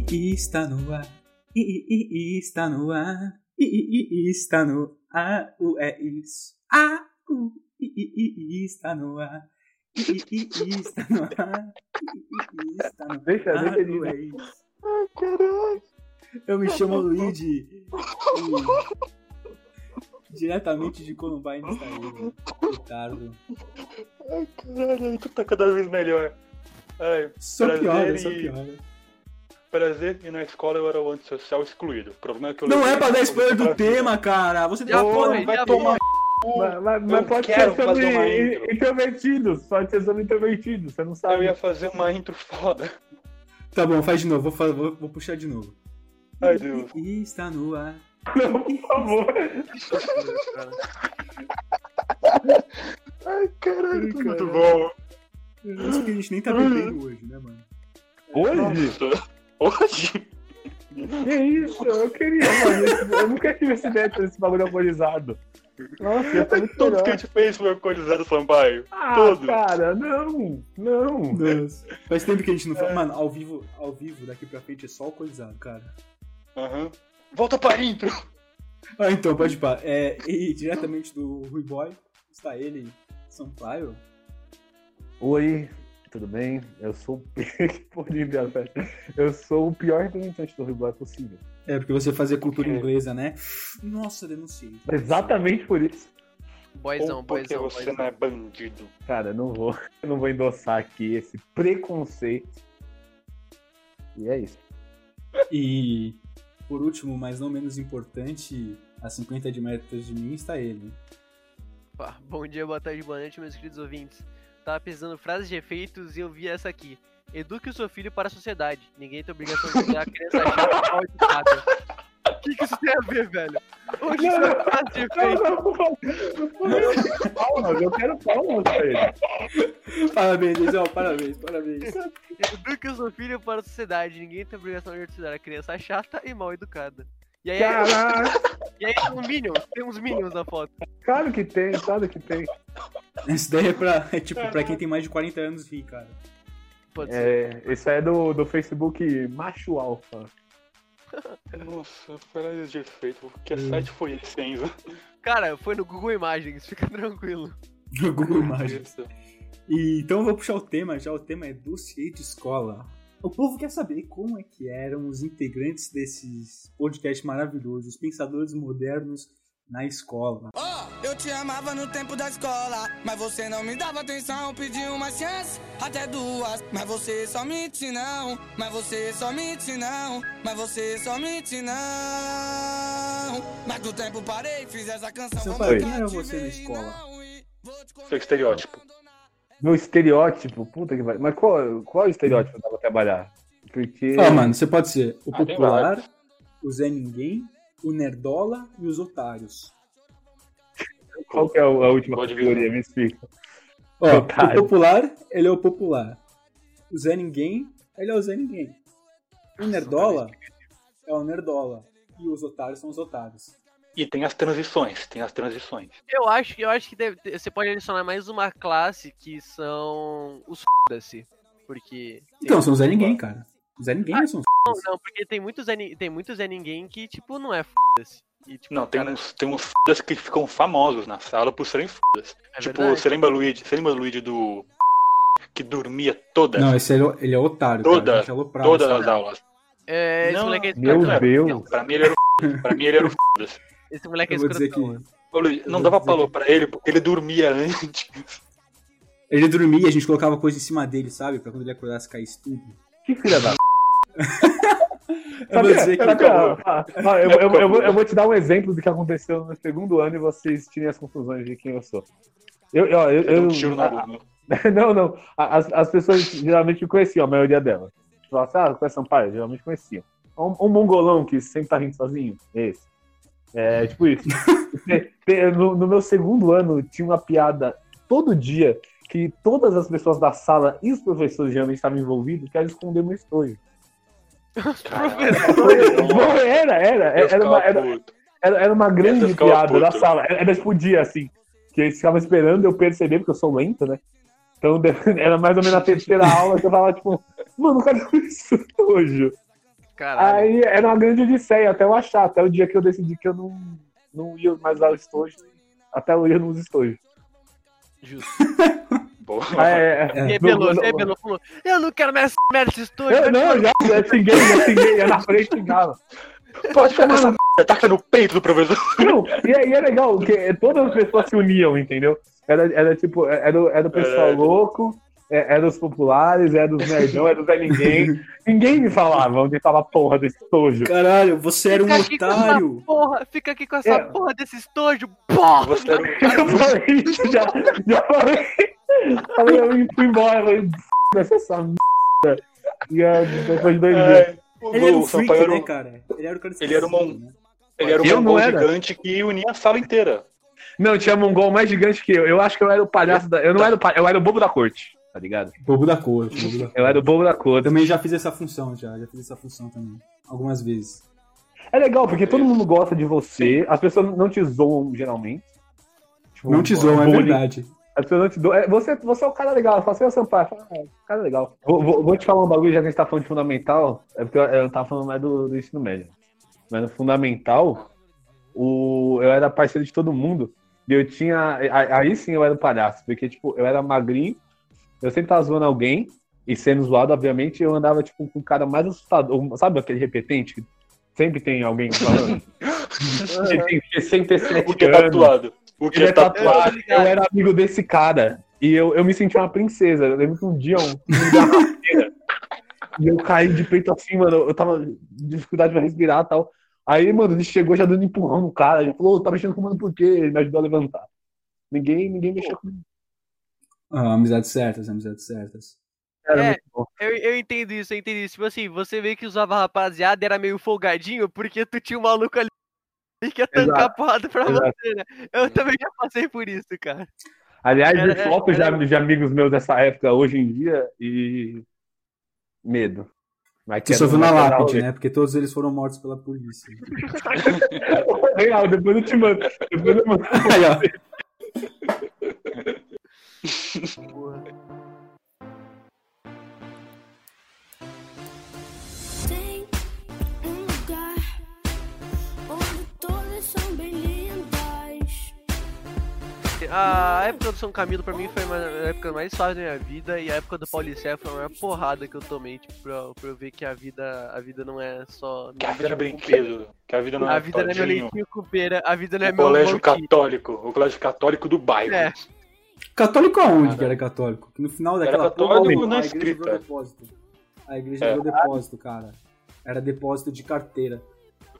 I, I, está no ar. I, I, I, está no ar. I, I, I, está no ar. O é isso. A, U, I, I, I, está no ar. I, I, I, está no ar. I, I, I, está no ar. Deixa, deixa ele. É isso. Ai, caralho. Eu me chamo Luigi. e- Diretamente de Columbine está ele, Ricardo. Ai, caralho, tu tá cada vez melhor. Ai, Só Prazer piora, só e- piora. Prazer, e na escola eu era o antissocial excluído. O problema é que eu Não é pra dar spoiler do tema, cara. Você Já tá foi, vai já tomar. Mas, Mas, mas Eu pode ser sobre intro. introvertidos. Pode ser sobre introvertidos, você não Eu sabe. ia fazer uma intro foda. Tá bom, faz de novo. Vou, vou- vou puxar de novo. Ai, Deus. E está no ar. Não, por favor. Ai, caralho, Ai, muito bom. Isso que a gente nem tá bebendo hoje, né, mano? Hoje? Nossa. Hoje? Que isso? Eu queria, mano. esse- Eu nunca tive essa ideia de ter esse bagulho alcoolizado. Nossa, ser muito Tudo que a melhor. gente fez foi alcoolizado, Sampaio. Ah, Tudo. cara, não. Não. Nossa. Faz tempo que a gente não fala. Mano, ao vivo, ao vivo, daqui pra frente é só alcoolizado, cara. Aham. Volta pra intro. Ah, então, pode pá. É, e diretamente do Rui Boy, está ele, Sampaio. Oi, tudo bem? Eu sou. Eu sou o pior representante do Rio Boy possível. É, porque você fazia cultura Ok. inglesa, né? Nossa, denunciei. Exatamente por isso. Boyzão, Ou porque boyzão, você boyzão. não é bandido. Cara, não vou, eu não vou endossar aqui esse preconceito. E é isso. E, por último, mas não menos importante, a 50 de metros de mim está ele. Bom dia, boa tarde, boa noite, meus queridos ouvintes. Tava pesquisando frases de efeitos e eu vi essa aqui. Eduque o seu filho para a sociedade. Ninguém tem obrigação de criar a criança chata mal educada. O que, que isso tem a ver, velho? Onde isso é frase de efeito? não, palmas, eu quero palmas pra ele. Parabéns, Deizão, parabéns, parabéns. Eduque o seu filho para a sociedade. Ninguém tem obrigação de considerar a criança chata e mal educada. E aí, Caraca, e aí tem um Minions, tem uns Minions na foto. claro que tem, claro que tem. Isso daí é pra, é tipo, pra quem tem mais de 40 anos rir, cara. Pode ser. É, isso é do, do Facebook Macho Alfa. Nossa, frases de efeito. Que Hum. site foi esse, Enzo? Cara, foi no Google Imagens, fica tranquilo. No Google Imagens. E, então eu vou puxar o tema, já o tema é dossiê de escola. O povo quer saber como é que eram os integrantes desses podcasts maravilhosos, os pensadores modernos na escola. Ó, eu te amava no tempo da escola, mas você não me dava atenção, pedi uma chance, até duas, mas você só mente não, mas você só mente não, mas você só mente não. Mas do tempo parei, fiz essa canção. Seu pai, quem era te você na e escola? Seu estereótipo. Meu estereótipo, puta que vai. Mas qual, qual é o estereótipo que eu tava trabalhar? Porque. Ó, mano, você pode ser o Ah, popular, o Zé Ninguém, o Nerdola e os otários. Qual que é a última Pode vir. categoria? Me explica. Ó, o popular, ele é o popular. O Zé Ninguém, ele é o Zé Ninguém. O Nerdola é o Nerdola. E os otários são os otários. E tem as transições, tem as transições. Eu acho, eu acho que deve ter- você pode adicionar mais uma classe que são os f***se. Porque. Então, são Zé Ninguém, cara. O Zé Ninguém não são os Não, não, porque tem muitos Zé, tem muitos Zé Ninguém que, tipo, não é f***se. E, tipo, Não, tem cara, uns, tem uns fodas que ficam famosos na sala por serem fodas. é tipo, verdade. você lembra Luigi? Você lembra Luigi do. que dormia todas, Não, esse ele, é- ele é otário, Toda- cara. Aloprava todas as cara. aulas? É, esse Não, moleque é Meu escrotão. Deus. Pra mim ele era o f***. Pra mim ele era o fodas. Esse moleque é escrotão. que não dava dizer valor pra ele porque ele dormia antes. ele dormia, a gente colocava coisa em cima dele, sabe? Pra quando ele acordasse caísse tudo. Que filha da. Eu vou dizer que... Eu, vou, te dar um exemplo do que aconteceu no segundo ano e vocês tirem as conclusões de quem eu sou. Eu, eu, Eu um eu- tiro no a- aluno. Não, não. As, as pessoas geralmente me conheciam, a maioria delas. Falavam assim, ah, conhece Sampaio? Geralmente conheciam. Um, um mongolão que sempre tá rindo sozinho, esse. É, tipo isso. No, no meu segundo ano, tinha uma piada todo dia que todas as pessoas da sala e os professores geralmente estavam envolvidos, que era esconder meu estojo. Não, era, era. Eu Era uma, era, era, era uma grande piada da sala. Era, era tipo dia, assim. Que eles ficavam esperando eu perceber, porque eu sou lento, né? Então era mais ou menos na terceira aula que eu tava tipo, mano, cadê o estojo? Caralho. Aí era uma grande odisseia até eu achar, até o dia que eu decidi que eu não, não ia mais usar o estojo. Até eu ia nos estojos. Justo. Boa. Ah, é, é. E revelou, Não, não, revelou, falou, eu não quero mais essa merda desse estojo. Eu, não, já, já xinguei, já xinguei, ia na frente xingava. Pode ficar com essa merda, taca no peito do professor. Não, e, é, e é legal, porque todas as pessoas se uniam, entendeu? Era, era tipo, era, o- era o pessoal É. louco, é- era os populares, era os nerdão, era os Zé Ninguém. Ninguém me falava onde tava a porra desse estojo. Caralho, você era um Fica essa otário. porra, fica aqui com essa É. porra desse estojo, porra! Você era um- Eu falei isso, já, já falei. Falei, eu fui embora, falei, f*** essa merda. E depois de dois dias. É, o Ele era um o freak, Sampaio né, cara? Ele era o cara Ele era um né? ele era um Eu não mongol era. gigante que unia a sala inteira. Não, tinha mongol mais gigante que eu. Eu acho que eu era o palhaço da. Eu não era o palhaço, eu era o bobo da corte, tá ligado? Bobo da cor. Bobo da cor. Eu era o bobo da Eu corte. também já fiz essa função, já. Já fiz essa função também. Algumas vezes. É legal, porque todo mundo gosta de você, as pessoas não te zoam geralmente. Tipo, Não te zoam, é bullying. verdade. As pessoas não te. É, Você, você é o cara legal, você é o Sampaio. Fala, ah, cara legal. Vou, vou- vou te falar um bagulho, já que a gente tá falando de fundamental, é porque eu, eu tava falando mais do, do ensino médio. Mas no fundamental, o, eu era parceiro de todo mundo. E eu tinha. Aí sim eu era o palhaço, porque, tipo, eu era magrinho, eu sempre tava zoando alguém, e sendo zoado, obviamente, eu andava, tipo, com o cara mais assustador. Sabe aquele repetente sempre tem alguém falando? Ele tem 67 O que é anos. tatuado. O que Ele é tatuado. tatuado. Eu era amigo desse cara. E eu, eu me senti uma princesa. Eu lembro que um dia um, e eu caí de peito assim, mano. Eu tava com dificuldade pra respirar e tal. Aí, mano, ele chegou já dando empurrão no cara. Ele falou, tá mexendo com o mano por quê? Ele me ajudou a levantar. Ninguém, ninguém mexeu comigo. Ah, amizades certas, amizades certas. Era É. Eu, eu entendo isso, eu entendo isso. Tipo assim, você meio que usava a rapaziada e era meio folgadinho porque tu tinha um maluco ali que ia tancar a Exato, porrada pra exato. você, né? Eu também já passei por isso, cara. Aliás, Era- vi fotos era- de, de amigos meus dessa época hoje em dia e. Medo. Mas Você só viu na lápide, né? Porque todos eles foram mortos pela polícia. Real, depois eu te mando. Depois eu mando. Aí, ó. A época do São Camilo pra mim foi uma- a época mais suave da minha vida e a época do Paulicé foi a maior porrada que eu tomei, tipo, pra, pra eu ver que a vida, a vida não é só. Que a vida era brinquedo. Que a vida não A é vida não é meu leitinho com pera, a vida não é O meu colégio católico. O colégio católico do bairro. É. Católico aonde que era católico? Que no final daquela católico porra, na a igreja escrita. virou depósito. A igreja É. virou depósito, cara. Era depósito de carteira.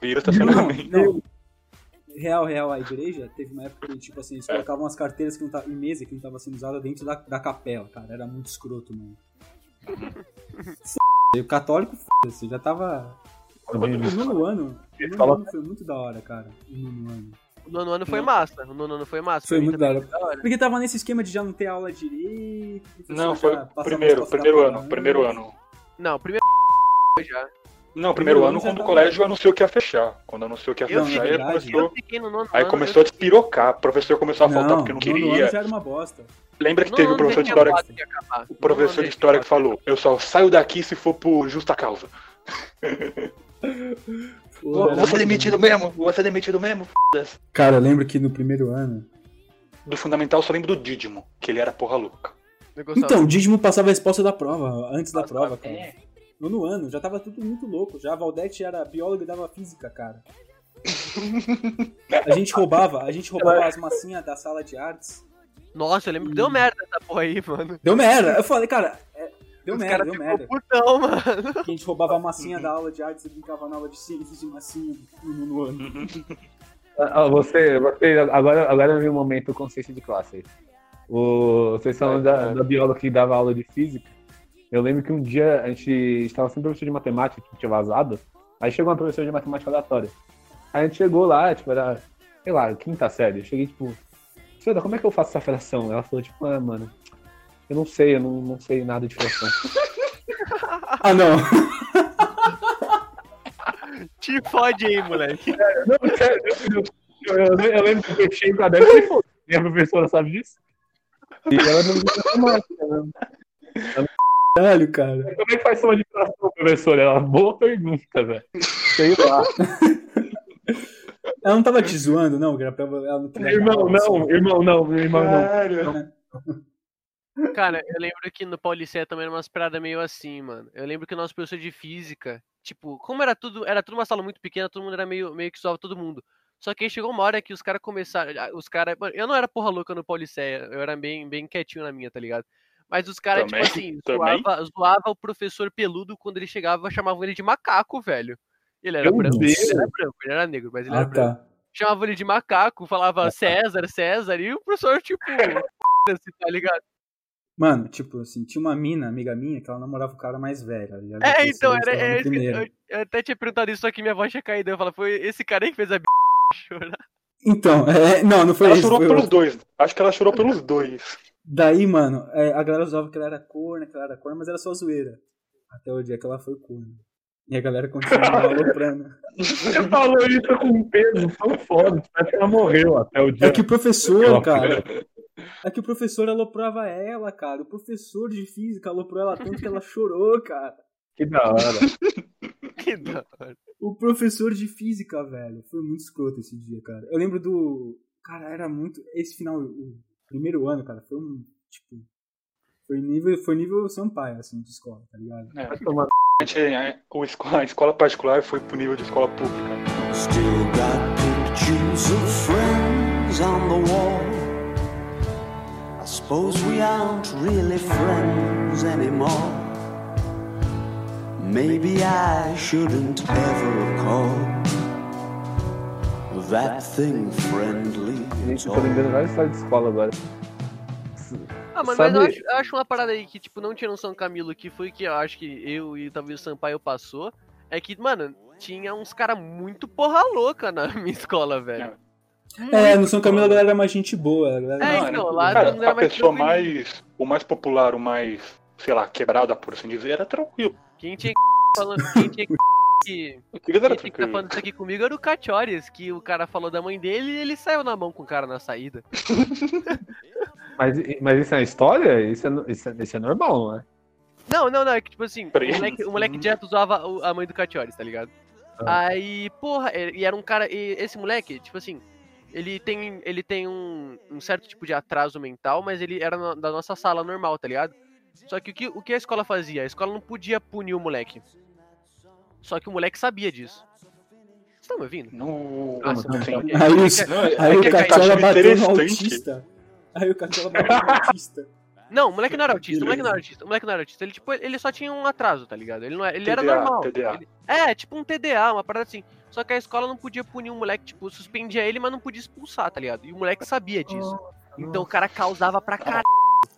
Vira estacionamento. Não, real, real, a igreja teve uma época que, tipo assim, eles colocavam as carteiras que não tavam, em mesa que não tava sendo usada dentro da, da capela, cara. Era muito escroto, mano. F***, o católico, f***, já tava. O nono ano, o nono ano foi muito da hora, cara. O nono ano. O nono ano foi massa. O nono ano foi massa. Foi muito da hora. foi da hora. Porque tava nesse esquema de já não ter aula direito. Não, foi primeiro, primeiro ano, primeiro ano. Não, primeiro já. Não, primeiro Primeiro ano quando o colégio anunciou que ia fechar. Quando anunciou que ia Eu Não, fechar, verdade, começou, Eu no nono aí ano. começou a eu- despirocar. O professor começou a faltar Não, porque não nono ano queria. já era uma bosta. Lembra que no teve o professor de história, que o professor de história que falou: Eu só saio daqui se for por justa causa. Pô, Vou, ser muito demitido mesmo, vou ser demitido mesmo. f***. Cara, eu lembro que no primeiro ano. Do fundamental só lembro do Dídimo, que ele era porra louca. Eu. Então, o Digimo passava a resposta da prova, antes da prova, cara. é. Nono ano, já tava tudo muito louco. Já a Valdete era bióloga e dava física, cara. A gente roubava, a gente roubava as massinhas da sala de artes. Nossa, eu lembro que deu merda essa porra aí, mano. Deu merda. Eu falei, cara, é, deu Os merda, deu merda. putão, mano. Que a gente roubava a massinha da aula de artes e brincava na aula de ciências de massinha no nono ano. Ah, você, você, agora, agora vem um momento consciência de classe aí. O, vocês falando da, da bióloga que dava aula de física. Eu lembro que um dia a gente estava sem professor de matemática, que tinha vazado. Aí chegou uma professora de matemática aleatória. Aí a gente chegou lá, tipo, era, sei lá, quinta série. Eu cheguei, tipo, professora, como é que eu faço essa fração? Ela falou, tipo, ah, mano, eu não sei, eu não, não sei nada de fração. Ah, não. Te fode aí, moleque. não, sério, eu, eu, eu, eu lembro que eu fechei o caderno e falei, minha professora sabe disso? E ela não usa matemática, né? Ela Caralho, cara. Como é que faz soma de fração, professor? É uma boa pergunta, velho. Sei lá. Ela não tava te zoando, não? ela não Irmão, não, irmão, não, irmão, não. Caralho. Cara, eu lembro que no Paulicé também era umas paradas meio assim, mano. Eu lembro que o nosso professor de física, tipo, como era tudo, era tudo uma sala muito pequena, todo mundo era meio, meio que zoava todo mundo. Só que aí chegou uma hora que os caras começaram. Os caras. Eu não era porra louca no Paulicé, eu era bem, bem quietinho na minha, tá ligado? Mas os caras, tipo assim, zoava, zoava o professor peludo quando ele chegava, chamavam ele de macaco, velho. Ele era branco, ele era branco, ele era negro, mas ele Ah, era branco. tá. Chamava ele de macaco, falava César, César, e o professor, tipo, assim, tá ligado? Mano, tipo assim, tinha uma mina, amiga minha, que ela namorava o cara mais velho. ela É, então, era, no é, isso que- primeiro. eu, eu até tinha perguntado isso, só que minha voz tinha caído. Eu falei, foi esse cara aí que fez a b chorar. Então, é, não, não foi Ela isso. chorou foi pelos dois. Acho que ela chorou pelos dois. Daí, mano, é, a galera usava que ela era corna, que ela era corna, mas era só zoeira. Até o dia que ela foi corna. E a galera continuava aloprando. Você falou isso com um peso tão foda, parece que ela morreu até o dia. É que o professor, cara. É que o professor aloprava ela, cara. O professor de física aloprou ela tanto que ela chorou, cara. Que da hora. Que da hora. O professor de física, velho. Foi muito escroto esse dia, cara. Eu lembro do. Cara, era muito. Esse final, o primeiro ano, cara, foi um. Tipo. Foi nível, foi nível Sampaio, assim, de escola, tá ligado? É, a escola particular foi pro nível de escola pública. Still got pictures of friends on the wall. I suppose we aren't really friends anymore. Maybe I shouldn't ever call that thing friendly. Gente, eu tô lembrando várias histórias de escola agora. Ah, mano, Sabe- mas eu acho, eu acho uma parada aí que, tipo, não tinha noção Camilo, que foi que eu acho que eu e talvez o Sampaio passou. É que, mano, tinha uns caras muito porra louca na minha escola, velho. É, no São Camilo a galera era mais gente boa. A galera É, era- então, lá Cara, a mais pessoa mais. O mais popular, o mais, sei lá, quebrada, por assim dizer, era tranquilo. Quem tinha que falando, quem tinha que. Quem que tá falando isso aqui comigo era o Cachores, que o cara falou da mãe dele e ele saiu na mão com o cara na saída. Mas, mas isso é uma história? Isso é, isso é, isso é normal, não é? Não, não, não, é que tipo assim, o moleque, o moleque direto usava a mãe do Cachores, tá ligado? Aí, porra, e e era um cara. E esse moleque, tipo assim, ele tem, ele tem um, um certo tipo de atraso mental, mas ele era no- da nossa sala normal, tá ligado? Só que o, que o que a escola fazia? A escola não podia punir o moleque. Só que o moleque sabia disso. Vocês estão me ouvindo? No... Nossa, sim. ok. Aí, os- Não, é- aí é o eu Cachola acho bateu no autista. Aí o Cachola bateu no autista. Não, o moleque não era autista, o moleque não era autista, o moleque não era autista. Ele, tipo, ele só tinha um atraso, tá ligado? Ele, não era, ele era TDA, normal. TDA. Ele- é, tipo um TDA, uma parada assim. Só que a escola não podia punir um moleque, tipo, suspendia ele, mas não podia expulsar, tá ligado? E o moleque sabia disso. Então o cara causava pra caralho.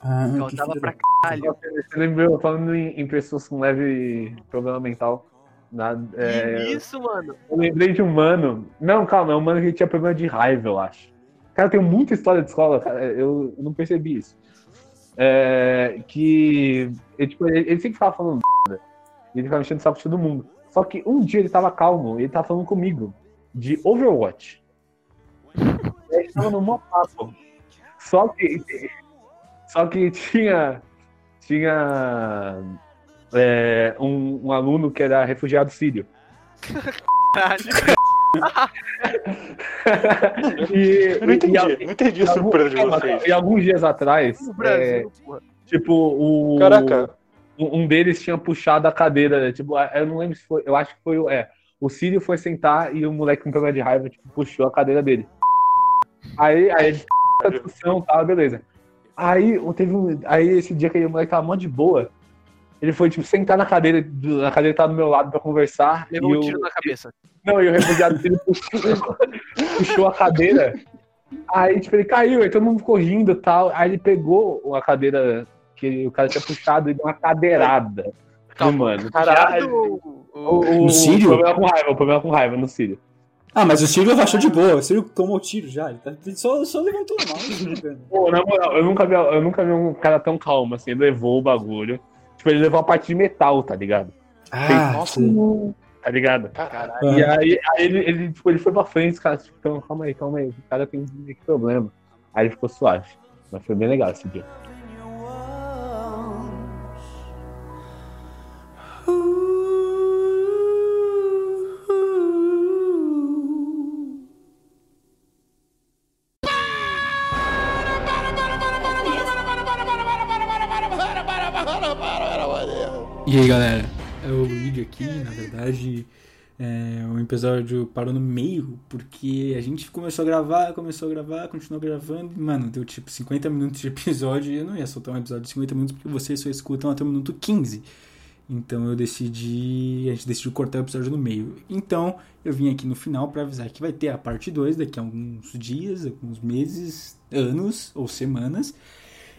Ah, Causava pra caralho. Você lembrou, falando em, em pessoas com leve problema mental. Na- é, Isso, mano. eu lembrei de um mano. Não, calma, é um mano que tinha problema de raiva, eu acho. Cara, tem muita história de escola, cara. Eu, não percebi isso. É, que. Ele, tipo, ele, ele sempre ficava falando merda. Ele ficava enchendo o saco de todo mundo. Só que um dia ele tava calmo e ele tava falando comigo de Overwatch. E gente tava no mó papo. Só que. Só que tinha. Tinha. É, um, um aluno que era refugiado sírio. E, Eu não entendi, e a- não entendi a surpresa de calma, vocês. E alguns dias atrás, é, Brasil, porra. tipo, o. Caraca. Um um deles tinha puxado a cadeira, tipo, eu não lembro se foi, eu acho que foi, o- é, o Sírio foi sentar e o moleque com problema de raiva, tipo, puxou a cadeira dele. Aí, aí, eles a discussão, tá, beleza. Aí, teve um, aí esse dia que o moleque tava mó de boa, ele foi, tipo, sentar na cadeira, do- a cadeira tava do meu lado pra conversar, Levou e um o- tiro na cabeça. não, e o refugiado dele puxou, puxou a cadeira. Aí, tipo, ele caiu, aí todo mundo ficou rindo e tal. Aí ele pegou a cadeira que o cara tinha puxado e deu uma cadeirada. Calma, mano. Caralho. O, o, No Sírio? O problema com raiva, o problema com raiva no Sírio. Ah, mas o Ciro achou de boa. O Ciro tomou tiro já. Ele, tá- ele só, só levantou a mão. Pô, na moral, eu nunca, vi, eu nunca vi um cara tão calmo assim. Ele levou o bagulho. Tipo, ele levou a parte de metal, tá ligado? Ah, Nossa. sim. Tá ligado? Caralho. Ah. E aí, aí ele, ele, tipo, ele foi pra frente, cara, tipo, então, calma aí, calma aí, o cara tem que problema. Aí ele ficou suave. Mas foi bem legal esse dia. E aí galera, é o Luigi aqui, na verdade é, o episódio parou no meio, porque a gente começou a gravar, começou a gravar, continuou gravando, mano, deu tipo 50 minutos de episódio e eu não ia soltar um episódio de 50 minutos porque vocês só escutam até o minuto 15. Então eu decidi, a gente decidiu cortar o episódio no meio. Então eu vim aqui no final para avisar que vai ter a parte 2 daqui a alguns dias, alguns meses, anos ou semanas.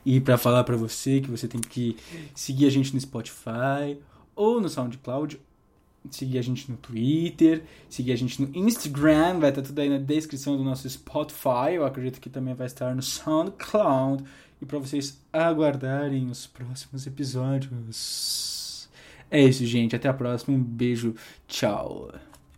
E para falar para você que você tem que seguir a gente no Spotify ou no SoundCloud, seguir a gente no Twitter, seguir a gente no Instagram, vai estar tudo aí na descrição do nosso Spotify, eu acredito que também vai estar no SoundCloud e para vocês aguardarem os próximos episódios. É isso, gente, até a próxima, um beijo, tchau.